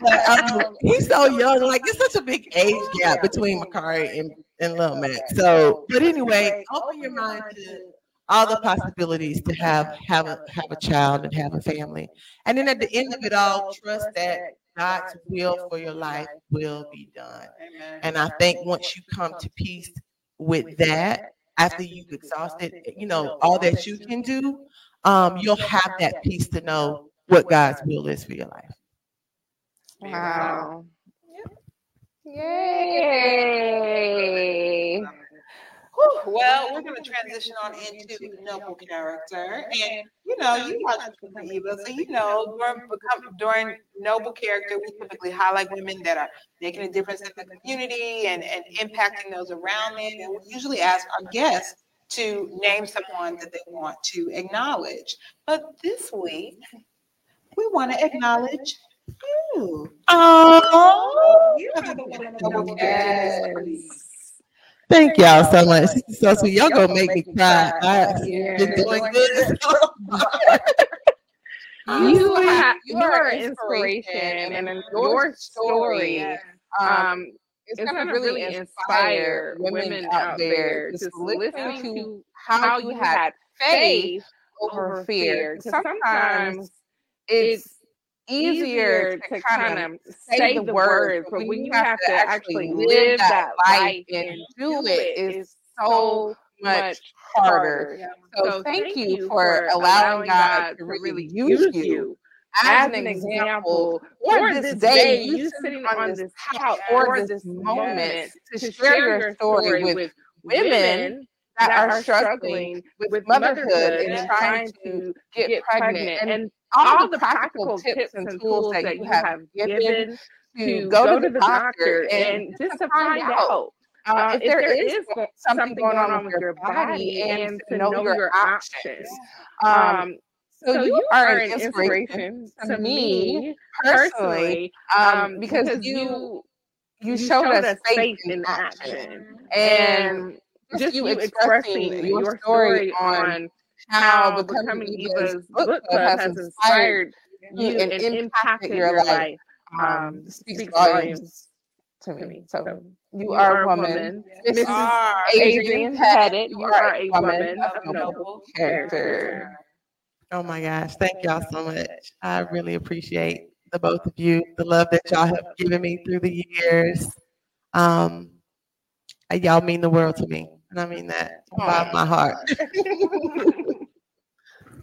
But, <laughs> um, he's so young. Like it's such a big age gap between Makari and and Lil Mac. So, but anyway, open your mind to all the possibilities to have have a have a child and have a family. And then at the end of it all, trust that God's will for your life will be done. And I think once you come to peace with that, after you've exhausted, you know, all that you can do, um, you'll have that peace to know what God's will is for your life. Wow. yep Yay. Well, we're going to transition on into noble character, and you know, you watch Eva, so you know, during, during noble character, we typically highlight women that are making a difference in the community and, and impacting those around them. And we usually ask our guests to name someone that they want to acknowledge. But this week, we want to acknowledge you. Oh, you have a noble. Thank y'all so much. so sweet. Y'all gonna make me cry. I've been doing good. <laughs> <laughs> you have you are inspiration, and, and your story, um, um it's, it's going to really inspire women out there just listening to how you had faith over fear. Sometimes it's easier to kind of say the words, but when you have to actually live that life and do it, is so much harder. So, thank you for allowing God to really use you as an example, or this day, you sitting on this couch or this moment to share your story with women that are struggling with motherhood and trying to get pregnant and all the practical tips and tools that you have given to go to the doctor and just to find out uh, uh, if, if there, there is, is something going on with your body and to know your options. Um, um so, you, you are an inspiration, to me personally, um, um because, because you you showed, showed us faith in action, and just you expressing your story on how becoming Eva's book club has inspired you and impacted your life um, um speaks volumes to me. So you are a woman. Mrs. Adrienne Petit, you are a woman of noble character. Oh my gosh. Thank y'all so much. I really appreciate the both of you, the love that y'all have given me through the years. Um, y'all mean the world to me. And I mean that from bottom my heart. <laughs>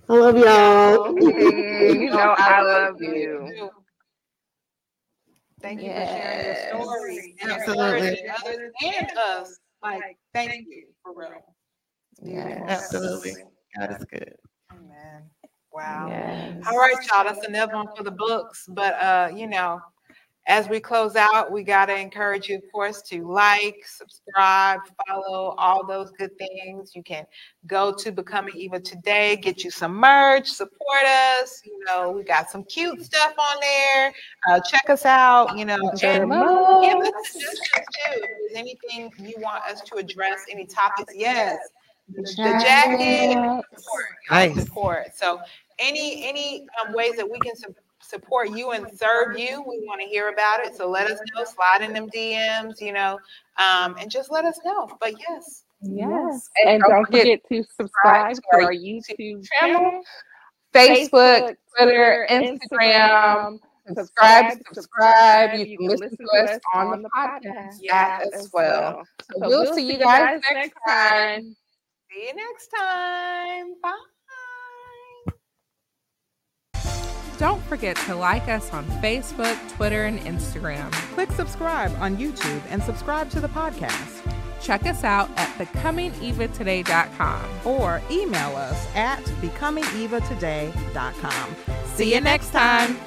I love y'all. <laughs> you know I love you. Thank you for sharing your story and Absolutely. others and us. Like, thank you for real. Yeah, absolutely. God is good. Amen. Wow. Yes. All right, y'all. That's another one for the books. But uh, you know, as we close out, we got to encourage you, of course, to like, subscribe, follow, all those good things. You can go to Becoming Eva today, get you some merch, support us. You know, we got some cute stuff on there. Uh, check us out. You know, and give us suggestions too. Is anything you want us to address? Any topics? Yes. The, the jacket, support, nice. support. So, any any um, ways that we can support support you and serve you. We want to hear about it. So let us know, slide in them DMs, you know, um, and just let us know. But yes. Yes. And, and don't forget to subscribe to our YouTube channel, Facebook, Twitter, Instagram. Subscribe, subscribe. You can listen to us on the podcast as well. So we'll see you guys next time. See you next time. Bye. Don't forget to like us on Facebook, Twitter, and Instagram. Click subscribe on YouTube and subscribe to the podcast. Check us out at becomingevatoday.com or email us at becomingevatoday.com. See you next time.